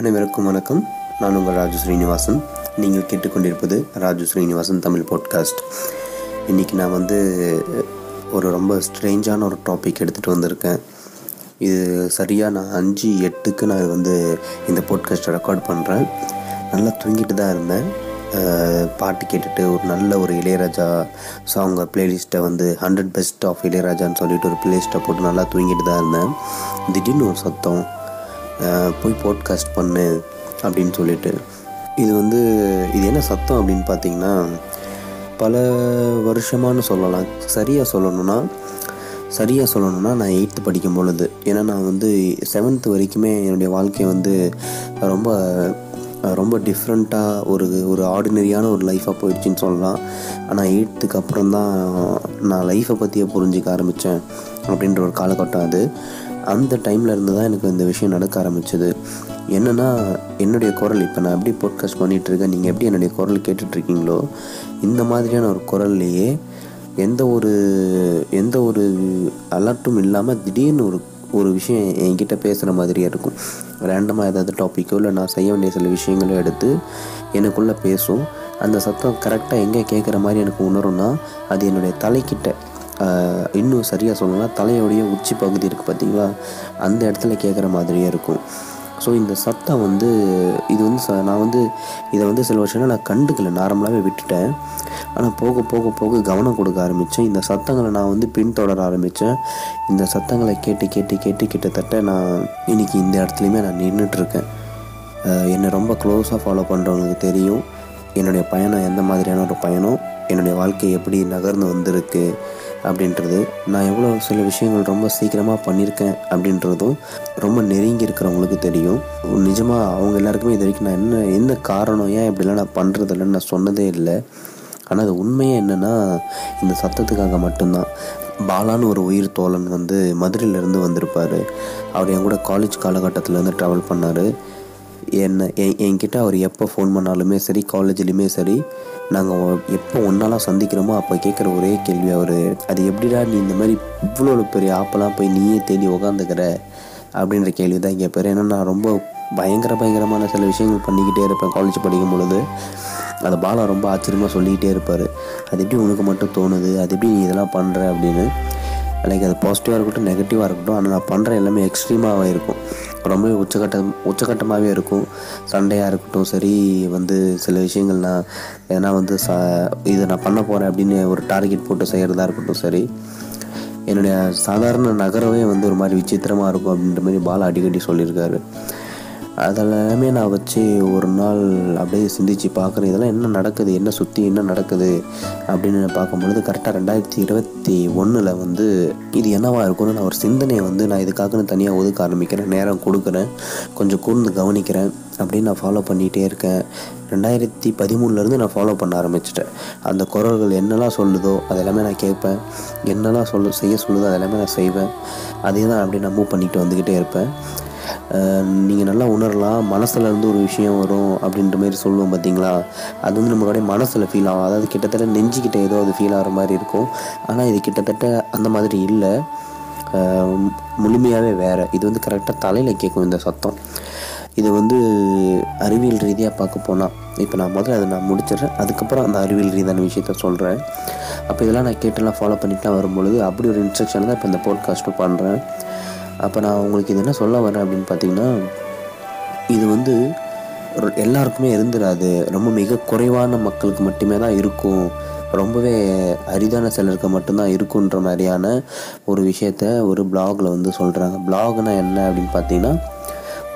அனைவருக்கும் வணக்கம். நான் உங்கள் ராஜு ஸ்ரீனிவாசன். நீங்கள் கேட்டுக்கொண்டிருப்பது ராஜு ஸ்ரீனிவாசன் தமிழ் பாட்காஸ்ட் இன்றைக்கி நான் வந்து ஒரு ரொம்ப ஸ்ட்ரேஞ்சான ஒரு டாபிக் எடுத்துகிட்டு வந்திருக்கேன். இது சரியாக நான் அஞ்சு எட்டுக்கு நான் வந்து இந்த பாட்காஸ்ட்டை ரெக்கார்ட் பண்ணுறேன் நல்லா தூங்கிட்டு தான் இருந்தேன். பாட்டு கேட்டுட்டு ஒரு நல்ல ஒரு இளையராஜா சாங் ப்ளேலிஸ்ட்டை வந்து ஹண்ட்ரட் பெஸ்ட் ஆஃப் இளையராஜான்னு சொல்லிட்டு ஒரு ப்ளேலிஸ்ட்டை போட்டு நல்லா தூங்கிட்டு தான் இருந்தேன். திடீர்னு ஒரு சத்தம். போய் போட்காஸ்ட் பண்ணு அப்படின்னு சொல்லிட்டு. இது வந்து இது என்ன சத்தம் அப்படின்னு பார்த்தீங்கன்னா பல வருஷமானு சொல்லலாம். சரியாக சொல்லணும்னா சரியாக சொல்லணும்னா நான் எயித்து படிக்கும் பொழுது. ஏன்னா நான் வந்து செவன்த்து வரைக்குமே என்னுடைய வாழ்க்கையை வந்து ரொம்ப ரொம்ப டிஃப்ரெண்ட்டாக ஒரு ஒரு ஆர்டினரியான ஒரு லைஃப்பாக போயிடுச்சுன்னு சொல்லலாம். ஆனால் எயித்துக்கு அப்புறம் தான் நான் லைஃப்பை பற்றியே புரிஞ்சிக்க ஆரம்பித்தேன் அப்படின்ற ஒரு காலகட்டம் அது. அந்த டைமில் இருந்து தான் எனக்கு இந்த விஷயம் நடக்க ஆரம்பிச்சது. என்னென்னா என்னுடைய குரல் இப்போ நான் எப்படி போட்காஸ்ட் பண்ணிகிட்ருக்கேன் நீங்கள் எப்படி என்னுடைய குரல் கேட்டுட்ருக்கீங்களோ இந்த மாதிரியான ஒரு குரல்லையே எந்த ஒரு எந்த ஒரு அலர்ட்டும் இல்லாமல் திடீர்னு ஒரு ஒரு விஷயம் என்கிட்ட பேசுகிற மாதிரியே இருக்கும். ரேண்டமாக ஏதாவது டாப்பிக்கோ இல்லை நான் செய்ய வேண்டிய சில விஷயங்களோ எடுத்து எனக்குள்ளே பேசும். அந்த சத்தம் கரெக்டாக எங்கே கேட்குற மாதிரி எனக்கு உணரும்னா அது என்னுடைய தலைக்கிட்ட இன்னும் சரியாக சொல்லணும்னா தலையோடைய உச்சி பகுதி இருக்குது பார்த்தீங்களா அந்த இடத்துல கேட்குற மாதிரியே இருக்கும். ஸோ இந்த சத்தம் வந்து இது வந்து ச நான் வந்து இதை வந்து சில வருஷம்னா நான் கண்டுக்கல. நார்மலாகவே விட்டுட்டேன். ஆனால் போக போக போக கவனம் கொடுக்க ஆரம்பித்தேன் இந்த சத்தங்களை நான் வந்து பின்தொடர ஆரம்பித்தேன் இந்த சத்தங்களை கேட்டு கேட்டு கேட்டு கிட்டத்தட்ட நான் இன்னைக்கு இந்த இடத்துலையுமே நான் நின்றுட்டுருக்கேன் என்னை ரொம்ப க்ளோஸாக ஃபாலோ பண்ணுறவங்களுக்கு தெரியும். என்னுடைய பயணம் எந்த மாதிரியான ஒரு பயணம்? என்னுடைய வாழ்க்கை எப்படி நகர்ந்து வந்திருக்கு? அப்படின்றது நான் எவ்வளோ சில விஷயங்கள் ரொம்ப சீக்கிரமாக பண்ணியிருக்கேன் அப்படின்றதும் ரொம்ப நெருங்கி இருக்கிறவங்களுக்கு தெரியும். நிஜமாக அவங்க எல்லாருக்குமே இது வரைக்கும் நான் என்ன என்ன காரணம் ஏன் இப்படிலாம் நான் பண்ணுறதில்லன்னு நான் சொன்னதே இல்லை. ஆனால் அது உண்மையாக என்னென்னா இந்த சத்தத்துக்காக மட்டும்தான். பாலான்னு ஒரு உயிர் தோழன் வந்து மதுரையிலேருந்து வந்திருப்பார். அவர் என் கூட காலேஜ் காலகட்டத்திலேருந்து ட்ராவல் பண்ணார். என்ன என் என்கிட்ட அவர் எப்போ ஃபோன் பண்ணாலுமே சரி காலேஜ்லேயுமே சரி நாங்கள் எப்போ ஒன்றாலாம் சந்திக்கிறோமோ அப்போ கேட்குற ஒரே கேள்வி அவர். அது எப்படிடா நீ இந்த மாதிரி இவ்வளோ பெரிய ஆப்பெல்லாம் போய் நீயே தேடி உக்காந்துக்கிற அப்படின்ற கேள்வி தான் கேட்பார் ஏன்னா நான் ரொம்ப பயங்கர பயங்கரமான சில விஷயங்கள் பண்ணிக்கிட்டே இருப்பேன் காலேஜ் படிக்கும் பொழுது. அதை பாலா ரொம்ப ஆச்சரியமாக சொல்லிக்கிட்டே இருப்பார். அது எப்படி உனக்கு மட்டும் தோணுது? அது எப்படி நீ இதெல்லாம் பண்ணுற அப்படின்னு. லைக் அது பாசிட்டிவாக இருக்கட்டும் நெகட்டிவாக இருக்கட்டும் ஆனால் நான் பண்ணுற எல்லாமே எக்ஸ்ட்ரீமாகவே இருக்கும். ரொம்பவே உச்சகட்டம் உச்சகட்டமாகவே இருக்கும். சண்டையாக இருக்கட்டும் சரி வந்து சில விஷயங்கள் நான் ஏன்னா வந்து ச இதை நான் பண்ண போகிறேன் அப்படின்னு ஒரு டார்கெட் போட்டு செய்கிறதா இருக்கட்டும் சரி. என்னுடைய சாதாரண நகரவே வந்து ஒரு மாதிரி விசித்திரமாக இருக்கும் அப்படின்ற மாதிரி பாலா அடிக்கடி சொல்லியிருக்காரு. அதெல்லாமே நான் வச்சு ஒரு நாள் அப்படியே சிந்திச்சு பார்க்குறேன். இதெல்லாம் என்ன நடக்குது? என்ன சுற்றி என்ன நடக்குது? அப்படின்னு நான் பார்க்கும்பொழுது கரெக்டாக ரெண்டாயிரத்தி இருபத்தி ஒன்றில் வந்து இது என்னவாக இருக்கும்னு நான் ஒரு சிந்தனையை வந்து நான் இதுக்காகன்னு தனியாக ஒதுக்க ஆரம்பிக்கிறேன். நேரம் கொடுக்குறேன். கொஞ்சம் கூர்ந்து கவனிக்கிறேன். அப்படின்னு நான் ஃபாலோ பண்ணிகிட்டே இருக்கேன். ரெண்டாயிரத்தி பதிமூணுலேருந்து நான் ஃபாலோ பண்ண ஆரம்பிச்சிட்டேன். அந்த குரல்கள் என்னெல்லாம் சொல்லுதோ அதெல்லாமே நான் கேட்பேன். என்னெல்லாம் சொல்ல செய்ய சொல்லுதோ அதெல்லாமே நான் செய்வேன். அதே தான் அப்படியே நான் மூவ் பண்ணிக்கிட்டு வந்துக்கிட்டே இருப்பேன். நீங்கள் நல்லா உணரலாம் மனசுல இருந்து ஒரு விஷயம் வரும் அப்படின்ற மாதிரி சொல்லுவோம் பார்த்தீங்களா அது வந்து நம்மளுடைய மனசில் ஃபீல் ஆகும். அதாவது கிட்டத்தட்ட நெஞ்சுக்கிட்ட ஏதோ அது ஃபீல் ஆகிற மாதிரி இருக்கும். ஆனால் இது கிட்டத்தட்ட அந்த மாதிரி இல்லை. முழுமையாகவே வேறு. இது வந்து கரெக்டாக தலையில் கேட்கும் இந்த சத்தம். இது வந்து அறிவியல் ரீதியாக பார்க்க போனால் இப்போ நான் முதல்ல அதை நான் முடிச்சிடுறேன். அதுக்கப்புறம் அந்த அறிவியல் ரீதியான விஷயத்த சொல்கிறேன் அப்போ இதெல்லாம் நான் கேட்டெல்லாம் ஃபாலோ பண்ணிட்டுலாம் வரும்பொழுது அப்படி ஒரு இன்ஸ்ட்ரக்ஷன் தான் இப்போ இந்த போட்காஸ்ட்டும் பண்ணுறேன் அப்போ நான் உங்களுக்கு இது என்ன சொல்ல வரேன் அப்படின்னு பார்த்தீங்கன்னா இது வந்து எல்லாருக்குமே இருந்துடாது ரொம்ப மிக குறைவான மக்களுக்கு மட்டுமே தான் இருக்கும். ரொம்பவே அரிதான சிலருக்கு மட்டும்தான் இருக்குன்ற மாதிரியான ஒரு விஷயத்த ஒரு பிளாகில் வந்து சொல்கிறாங்க பிளாக்னா என்ன அப்படின்னு பார்த்தீங்கன்னா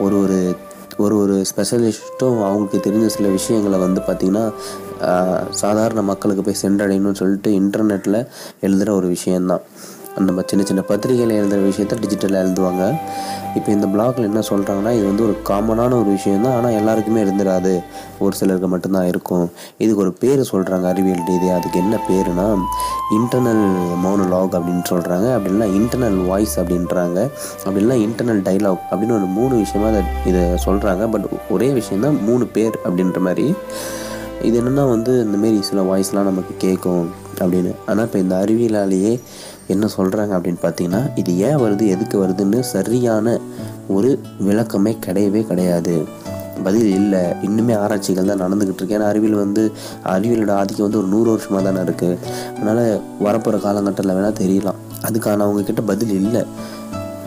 ஒரு ஒரு ஒரு ஒரு ஸ்பெஷலிஸ்ட்டும் அவங்களுக்கு தெரிஞ்ச சில விஷயங்களை வந்து பார்த்திங்கன்னா சாதாரண மக்களுக்கு போய் சென்றடையணும்னு சொல்லிட்டு இன்டர்நெட்டில் எழுதுகிற ஒரு விஷயந்தான் நம்ம சின்ன சின்ன பத்திரிகையில் எழுதுகிற விஷயத்த டிஜிட்டலில் எழுதுவாங்க. இப்போ இந்த பிளாகில் என்ன சொல்கிறாங்கன்னா இது வந்து ஒரு காமனான ஒரு விஷயம் தான் ஆனால் எல்லாருக்குமே இருந்துடாது ஒரு சிலருக்கு மட்டும்தான் இருக்கும். இதுக்கு ஒரு பேர் சொல்கிறாங்க அறிவியல் ரீதியாக அதுக்கு என்ன பேருனா இன்டர்னல் மோனோலாக் அப்படின்னு சொல்கிறாங்க அப்படி இன்டர்னல் வாய்ஸ் அப்படின்றாங்க. அப்படி இன்டர்னல் டைலாக் அப்படின்னு ஒரு மூணு விஷயமா அதை இதை சொல்கிறாங்க பட் ஒரே விஷயந்தான் மூணு பேர் அப்படின்ற மாதிரி. இது என்னென்னா வந்து இந்தமாரி சில வாய்ஸ்லாம் நமக்கு கேட்கும். அப்படின்னு. ஆனால் இப்போ இந்த அறிவியலாலேயே என்ன சொல்கிறாங்க அப்படின்னு பார்த்தீங்கன்னா இது ஏன் வருது எதுக்கு வருதுன்னு சரியான ஒரு விளக்கமே கிடையவே கிடையாது. பதில் இல்லை. இன்னுமே ஆராய்ச்சிகள் தான் நடந்துக்கிட்டு இருக்கு. ஏன்னா அறிவியல் வந்து அறிவியலோட ஆதிக்கம் வந்து ஒரு நூறு வருஷமாக தானே இருக்குது அதனால் வரப்போகிற காலகட்டத்தில் வேணால் தெரியலாம். அதுக்கான அவங்கக்கிட்ட பதில் இல்லை.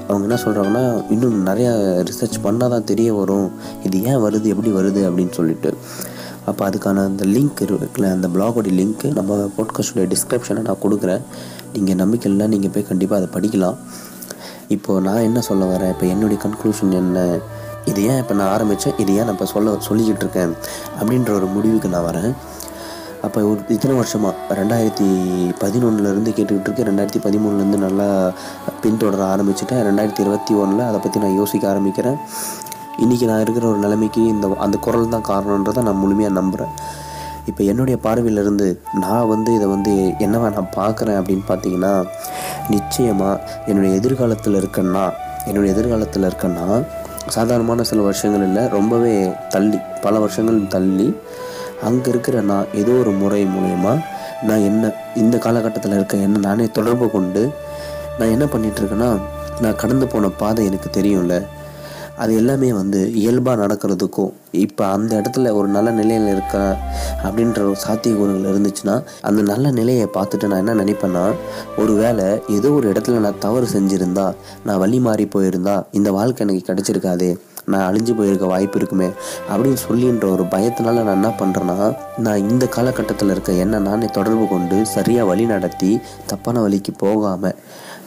அவங்க என்ன சொல்கிறாங்கன்னா இன்னும் நிறையா ரிசர்ச் பண்ணால் தான் தெரிய வரும். இது ஏன் வருது எப்படி வருது அப்படின்னு சொல்லிட்டு. அப்போ அதுக்கான அந்த லிங்க் இருக்குல்ல அந்த பிளாகோடைய லிங்க்கு நம்ம பாட்காஸ்டோடைய டிஸ்கிரிப்ஷனை நான் கொடுக்குறேன். நீங்கள் நம்பிக்கை இல்லை நீங்கள் போய் கண்டிப்பாக அதை படிக்கலாம். இப்போது நான் என்ன சொல்ல வரேன்? இப்போ என்னுடைய கன்க்ளூஷன் என்ன? இது ஏன் இப்போ நான் ஆரம்பித்தேன் இது ஏன் நான் இப்போ சொல்ல சொல்லிக்கிட்டு இருக்கேன்? அப்படின்ற ஒரு முடிவுக்கு நான் வரேன். அப்போ ஒரு இத்தனை வருஷமாக ரெண்டாயிரத்தி பதினொன்றுலேருந்து கேட்டுக்கிட்டு இருக்கேன். ரெண்டாயிரத்தி பதிமூணுலேருந்து நல்லா பின்தொடர ஆரம்பிச்சிட்டேன். ரெண்டாயிரத்தி இருபத்தி ஒன்றில் அதை பற்றி நான் யோசிக்க ஆரம்பிக்கிறேன். இன்றைக்கி நான் இருக்கிற ஒரு நிலைமைக்கு இந்த அந்த குரல் தான் காரணன்றதை நான் முழுமையாக நம்புகிறேன் இப்போ என்னுடைய பார்வையிலிருந்து நான் வந்து இதை வந்து என்னவா நான் பார்க்குறேன் அப்படின்னு பார்த்தீங்கன்னா நிச்சயமாக என்னுடைய எதிர்காலத்தில் இருக்கேன்னா என்னுடைய எதிர்காலத்தில் இருக்கேன்னா சாதாரணமான சில வருஷங்கள் இல்லை ரொம்பவே தள்ளி பல வருஷங்கள் தள்ளி அங்கே இருக்கிற நான் ஏதோ ஒரு முறை மூலயமா நான் என்ன இந்த காலகட்டத்தில் இருக்க என்ன நானே தொடர்பு கொண்டு நான் என்ன பண்ணிகிட்ருக்கேன்னா நான் கடந்து போன பாதை எனக்கு தெரியும்ல. அது எல்லாமே வந்து இயல்பாக நடக்கிறதுக்கும் இப்போ அந்த இடத்துல ஒரு நல்ல நிலையில் இருக்க அப்படின்ற ஒரு சாத்தியக்கூறுகள் இருந்துச்சுன்னா அந்த நல்ல நிலையை பார்த்துட்டு நான் என்ன நினைப்பேன்னா ஒரு வேளை ஏதோ ஒரு இடத்துல நான் தவறு செஞ்சுருந்தா நான் வழி மாறி போயிருந்தா இந்த வாழ்க்கை எனக்கு கிடச்சிருக்காது நான் அழிஞ்சு போயிருக்க வாய்ப்பு இருக்குமே அப்படின்னு சொல்லின்ற ஒரு பயத்தினால நான் என்ன பண்ணுறேன்னா நான் இந்த காலகட்டத்தில் இருக்க என்ன நானே தொடர்பு கொண்டு சரியாக வழி நடத்தி தப்பான வழிக்கு போகாமல்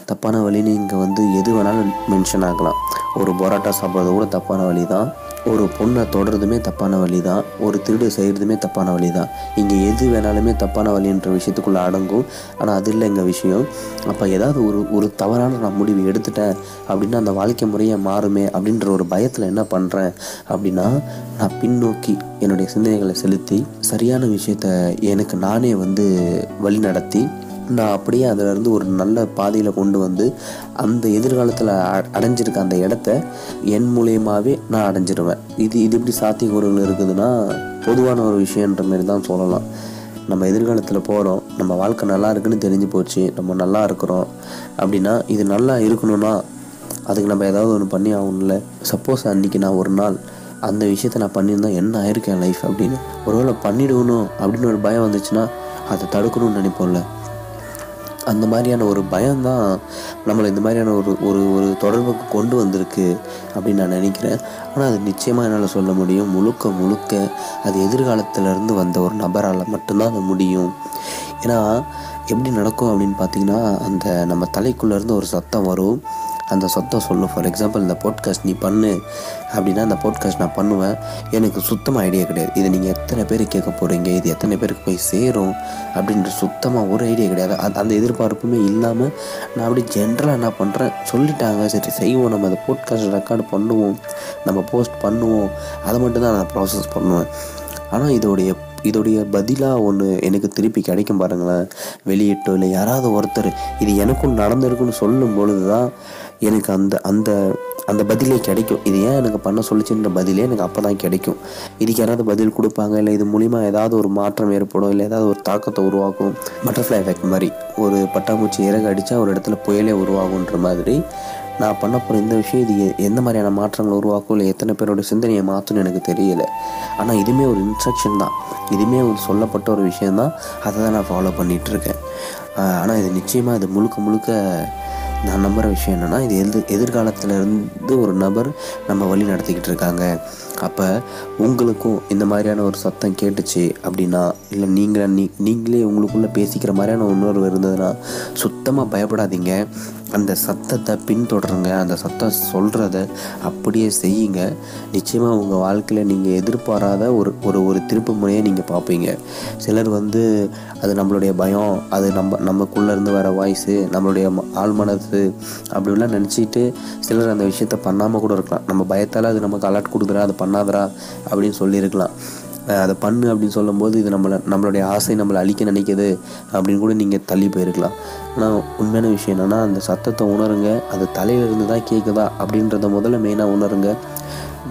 தப்பான வழின்னு இங்கே வந்து எது வேணாலும் மென்ஷன் ஆகலாம். ஒரு பொராட்டா சாப்பிட்றது கூட தப்பான வழி தான் ஒரு பொண்ணை தொடர்றதுமே தப்பான வழி தான் ஒரு திருடு செய்கிறதுமே தப்பான வழி தான் இங்கே எது வேணாலுமே தப்பான வழின்ற விஷயத்துக்குள்ளே அடங்கும். ஆனால் அது இல்லை எங்கள் விஷயம். அப்போ ஏதாவது ஒரு ஒரு தவறான நான் முடிவு எடுத்துட்டேன் அப்படின்னா அந்த வாழ்க்கை முறையை மாறுமே அப்படின்ற ஒரு பயத்தில் என்ன பண்ணுறேன் அப்படின்னா நான் பின்னோக்கி என்னுடைய சிந்தனைகளை செலுத்தி சரியான விஷயத்த எனக்கு நானே வந்து வழி நடத்தி நான் அப்படியே அதிலிருந்து ஒரு நல்ல பாதையில் கொண்டு வந்து அந்த எதிர்காலத்தில் அடைஞ்சிருக்க அந்த இடத்த என் மூலியமாகவே நான் அடைஞ்சிருவேன். இது இது எப்படி சாத்தியக்கூறுகள் இருக்குதுன்னா பொதுவான ஒரு விஷயன்ற மாரி தான் சொல்லலாம். நம்ம எதிர்காலத்தில் போகிறோம் நம்ம வாழ்க்கை நல்லா இருக்குன்னு தெரிஞ்சு போச்சு நம்ம நல்லா இருக்கிறோம் அப்படின்னா இது நல்லா இருக்கணும்னா அதுக்கு நம்ம ஏதாவது ஒன்று பண்ணி ஆகணும்ல. சப்போஸ் அன்றைக்கி நான் ஒரு நாள் அந்த விஷயத்த நான் பண்ணியிருந்தேன் என்ன ஆயிருக்கேன் லைஃப் அப்படின்னு ஒருவேளை பண்ணிடுவணும் அப்படின்னு ஒரு பயம் வந்துச்சுன்னா அதை தடுக்கணும்னு நினைப்போம்ல. அந்த மாதிரியான ஒரு பயம்தான் நம்மளை இந்த மாதிரியான ஒரு ஒரு ஒரு தொடர்புக்கு கொண்டு வந்திருக்கு அப்படின்னு நான் நினைக்கிறேன். ஆனால் அது நிச்சயமாக என்னால் சொல்ல முடியும். முழுக்க முழுக்க அது எதிர்காலத்திலேருந்து வந்த ஒரு நபரால் மட்டும்தான் அது முடியும். ஏன்னா எப்படி நடக்கும் அப்படின்னு பார்த்தீங்கன்னா அந்த நம்ம தலைக்குள்ளேருந்து ஒரு சத்தம் வரும். அந்த சொத்தம் சொல்லும் ஃபார் எக்ஸாம்பிள் இந்த பாட்காஸ்ட் நீ பண்ணு அப்படின்னா அந்த பாட்காஸ்ட் நான் பண்ணுவேன். எனக்கு சுத்தமாக ஐடியா கிடையாது. இதை நீங்கள் எத்தனை பேர் கேட்க போகிறீங்க இது எத்தனை பேருக்கு போய் சேரும்? அப்படின்ற சுத்தமாக ஒரு ஐடியா கிடையாது. அது அந்த எதிர்பார்ப்புமே இல்லாமல் நான் அப்படி ஜென்ரலாக என்ன பண்ணுறேன் சொல்லிட்டாங்க. சரி செய்வோம். நம்ம அதை பாட்காஸ்ட் ரெக்கார்டு பண்ணுவோம். நம்ம போஸ்ட் பண்ணுவோம். அதை மட்டும்தான் நான் ப்ராசஸ் பண்ணுவேன். ஆனால் இதோடைய இதோடைய பதிலாக ஒன்று எனக்கு திருப்பி கிடைக்கும் பாருங்களேன். வெளியிட்டோ இல்லை யாராவது ஒருத்தர் இது எனக்கும் நடந்திருக்குன்னு சொல்லும் பொழுது தான் எனக்கு அந்த அந்த அந்த பதிலே கிடைக்கும். இது ஏன் எனக்கு பண்ண சொல்லிச்சுன்ற பதிலே எனக்கு அப்போ தான் கிடைக்கும். இதுக்கு யாராவது பதில் கொடுப்பாங்க இல்லை இது மூலிமா ஏதாவது ஒரு மாற்றம் ஏற்படும் இல்லை ஏதாவது ஒரு தாக்கத்தை உருவாக்கும். பட்டர்ஃப்ளை எஃபெக்ட் மாதிரி ஒரு பட்டாம்பூச்சி இறகு அடித்தா ஒரு இடத்துல புயலே உருவாகுன்ற மாதிரி நான் பண்ண போகிற இந்த விஷயம் இது எ- எந்த மாதிரியான மாற்றங்களை உருவாக்கும் இல்லை எத்தனை பேரோட சிந்தனையை மாற்றணும்னு எனக்கு தெரியலை. ஆனால் இதுவுமே ஒரு இன்ஸ்ட்ரக்ஷன் தான். இதுவுமே ஒரு சொல்லப்பட்ட ஒரு விஷயந்தான் அதை தான் நான் ஃபாலோ பண்ணிகிட்ருக்கேன் ஆனால் இது நிச்சயமாக இது முழுக்க முழுக்க நான் நம்புகிற விஷயம் என்னென்னா இது எதிர் எதிர்காலத்தில் இருந்து ஒரு நபர் நம்ம வழி நடத்திக்கிட்டு இருக்காங்க. அப்போ உங்களுக்கும் இந்த மாதிரியான ஒரு சத்தம் கேட்டுச்சு அப்படின்னா இல்லை நீங்களே நீ நீங்களே உங்களுக்குள்ளே பேசிக்கிற மாதிரியான உணர்வு இருந்ததுன்னா சுத்தமாக பயப்படாதீங்க. அந்த சத்தத்தை பின்தொடருங்க அந்த சத்தம் சொல்கிறத அப்படியே செய்யுங்க. நிச்சயமாக உங்கள் வாழ்க்கையில் நீங்கள் எதிர்பாராத ஒரு ஒரு ஒரு திருப்பு முறையை நீங்கள் பார்ப்பீங்க. சிலர் வந்து அது நம்மளுடைய பயம் அது நம்ம நமக்குள்ளேருந்து வர வாய்ஸு நம்மளுடைய ம- அப்படிலாம் நினச்சிட்டு சிலர் அந்த விஷயத்த பண்ணாமல் கூட இருக்கலாம். நம்ம பயத்தால் அது நமக்கு அலர்ட் கொடுக்குறா அது பண்ணாதடா அப்படின்னு சொல்லியிருக்கலாம். அதை பண்ணு அப்படின்னு சொல்லும்போது இது நம்மளை நம்மளுடைய ஆசை நம்மளை அழிக்க நினைக்குது அப்படின்னு கூட நீங்கள் தள்ளி போயிருக்கலாம். ஆனால் உண்மையான விஷயம் என்னென்னா அந்த சத்தத்தை உணருங்க அது தலையிலிருந்து தான் கேட்குதா அப்படின்றத முதல்ல மெயினாக உணருங்க.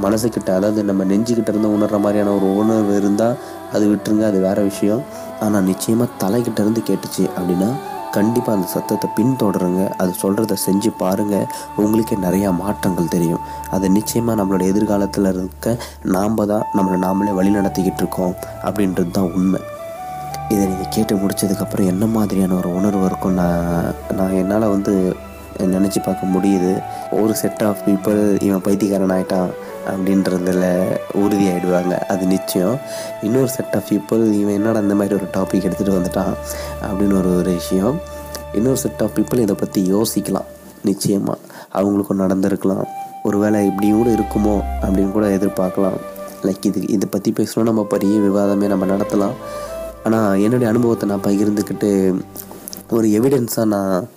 மனசுக்கிட்ட அதாவது நம்ம நெஞ்சுக்கிட்ட இருந்து உணர்கிற மாதிரியான ஒரு உணர்வு இருந்தால் அது விட்டுருங்க அது வேறு விஷயம். ஆனால் நிச்சயமாக தலைக்கிட்ட இருந்து கேட்டுச்சு அப்படின்னா கண்டிப்பாக அந்த சத்தத்தை பின்தொடருங்க. அது சொல்கிறத செஞ்சு பாருங்கள் உங்களுக்கே நிறையா மாற்றங்கள் தெரியும். அது நிச்சயமாக நம்மளோட எதிர்காலத்தில் இருக்க நாம் தான் நம்மளை நாமளே வழி நடத்திக்கிட்டு இருக்கோம் அப்படின்றது தான் உண்மை. இதை நீங்கள் கேட்டு முடிச்சதுக்கப்புறம் என்ன மாதிரியான ஒரு உணர்வு இருக்கும்? நான் நான் என்னால் வந்து நினச்சி பார்க்க முடியுது. ஒரு செட் ஆஃப் பீப்புள் இவன் பைத்தியக்காரன் ஆகிட்டான் அப்படின்றதுல உறுதியாயிடுவாங்க. அது நிச்சயம். இன்னொரு செட் ஆஃப் பீப்புள் இவன் என்னடா இந்த மாதிரி ஒரு டாபிக் எடுத்துகிட்டு வந்துட்டான் அப்படின்னு ஒரு ஒரு விஷயம். இன்னொரு செட் ஆஃப் பீப்புள் இதை பற்றி யோசிக்கலாம். நிச்சயமாக அவங்களுக்கும் நடந்திருக்கலாம். ஒரு வேளை இப்படியும் கூட இருக்குமோ அப்படின்னு கூட எதிர்பார்க்கலாம். லைக் இது இதை பற்றி பேசணும் நம்ம பெரிய விவாதமே நம்ம நடத்தலாம். ஆனால் என்னுடைய அனுபவத்தை நான் பகிர்ந்துக்கிட்டு ஒரு எவிடன்ஸாக நான்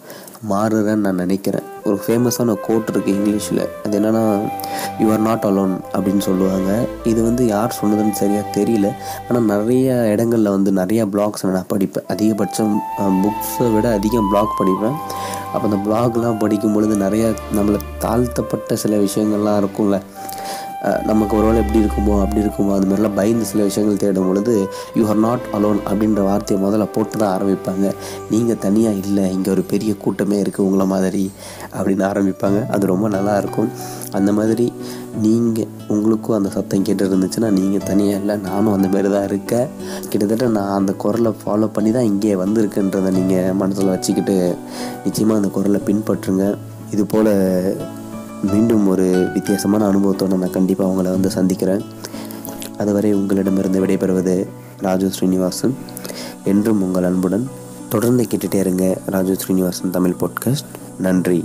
மாறுறேன்னு நான் நினைக்கிறேன். ஒரு ஃபேமஸான கோட் இருக்குது இங்கிலீஷில். அது என்னென்னா யூ ஆர் நாட் அலோன் அப்படின்னு சொல்லுவாங்க. இது வந்து யார் சொன்னதுன்னு சரியாக தெரியல. ஆனால் நிறைய இடங்களில் வந்து நிறையா பிளாக்ஸ் நான் படிப்பேன். அதிகபட்சம் புக்ஸை விட அதிகம் பிளாக் படிப்பேன். அப்போ அந்த பிளாக்லாம் படிக்கும் பொழுது நிறையா நம்மளை தாழ்த்தப்பட்ட சில விஷயங்கள்லாம் இருக்கும்ல. நமக்கு ஒரு ஒருவேளை எப்படி இருக்குமோ அப்படி இருக்குமோ அது மாதிரிலாம் பயந்து சில விஷயங்கள் தேடும் பொழுது யூ ஆர் நாட் அலோன் அப்படின்ற வார்த்தையை முதல்ல போட்டு தான் ஆரம்பிப்பாங்க. நீங்கள் தனியாக இல்லை இங்கே ஒரு பெரிய கூட்டமே இருக்குது உங்களை மாதிரி அப்படின்னு ஆரம்பிப்பாங்க. அது ரொம்ப நல்லா இருக்கும். அந்த மாதிரி நீங்கள் உங்களுக்கும் அந்த சத்தம் கேட்டு இருந்துச்சுன்னா நீங்கள் தனியாக இல்லை நானும் அந்த மாதிரி தான் இருக்கேன். கிட்டத்தட்ட நான் அந்த குரலை ஃபாலோ பண்ணி தான் இங்கே வந்திருக்குன்றதை நீங்கள் மனசில் வச்சுக்கிட்டு நிச்சயமாக அந்த குரலை பின்பற்றுங்க. இது போல் மீண்டும் ஒரு வித்தியாசமான அனுபவத்தோடு நான் கண்டிப்பாக அவங்கள வந்து சந்திக்கிறேன். அதுவரை உங்களிடமிருந்து விடைபெறுவது ராஜு ஸ்ரீனிவாசன். என்றும் உங்கள் அன்புடன் தொடர்ந்து கேட்டுகிட்டே இருங்க ராஜு ஸ்ரீனிவாசன் தமிழ் பாட்காஸ்ட் நன்றி.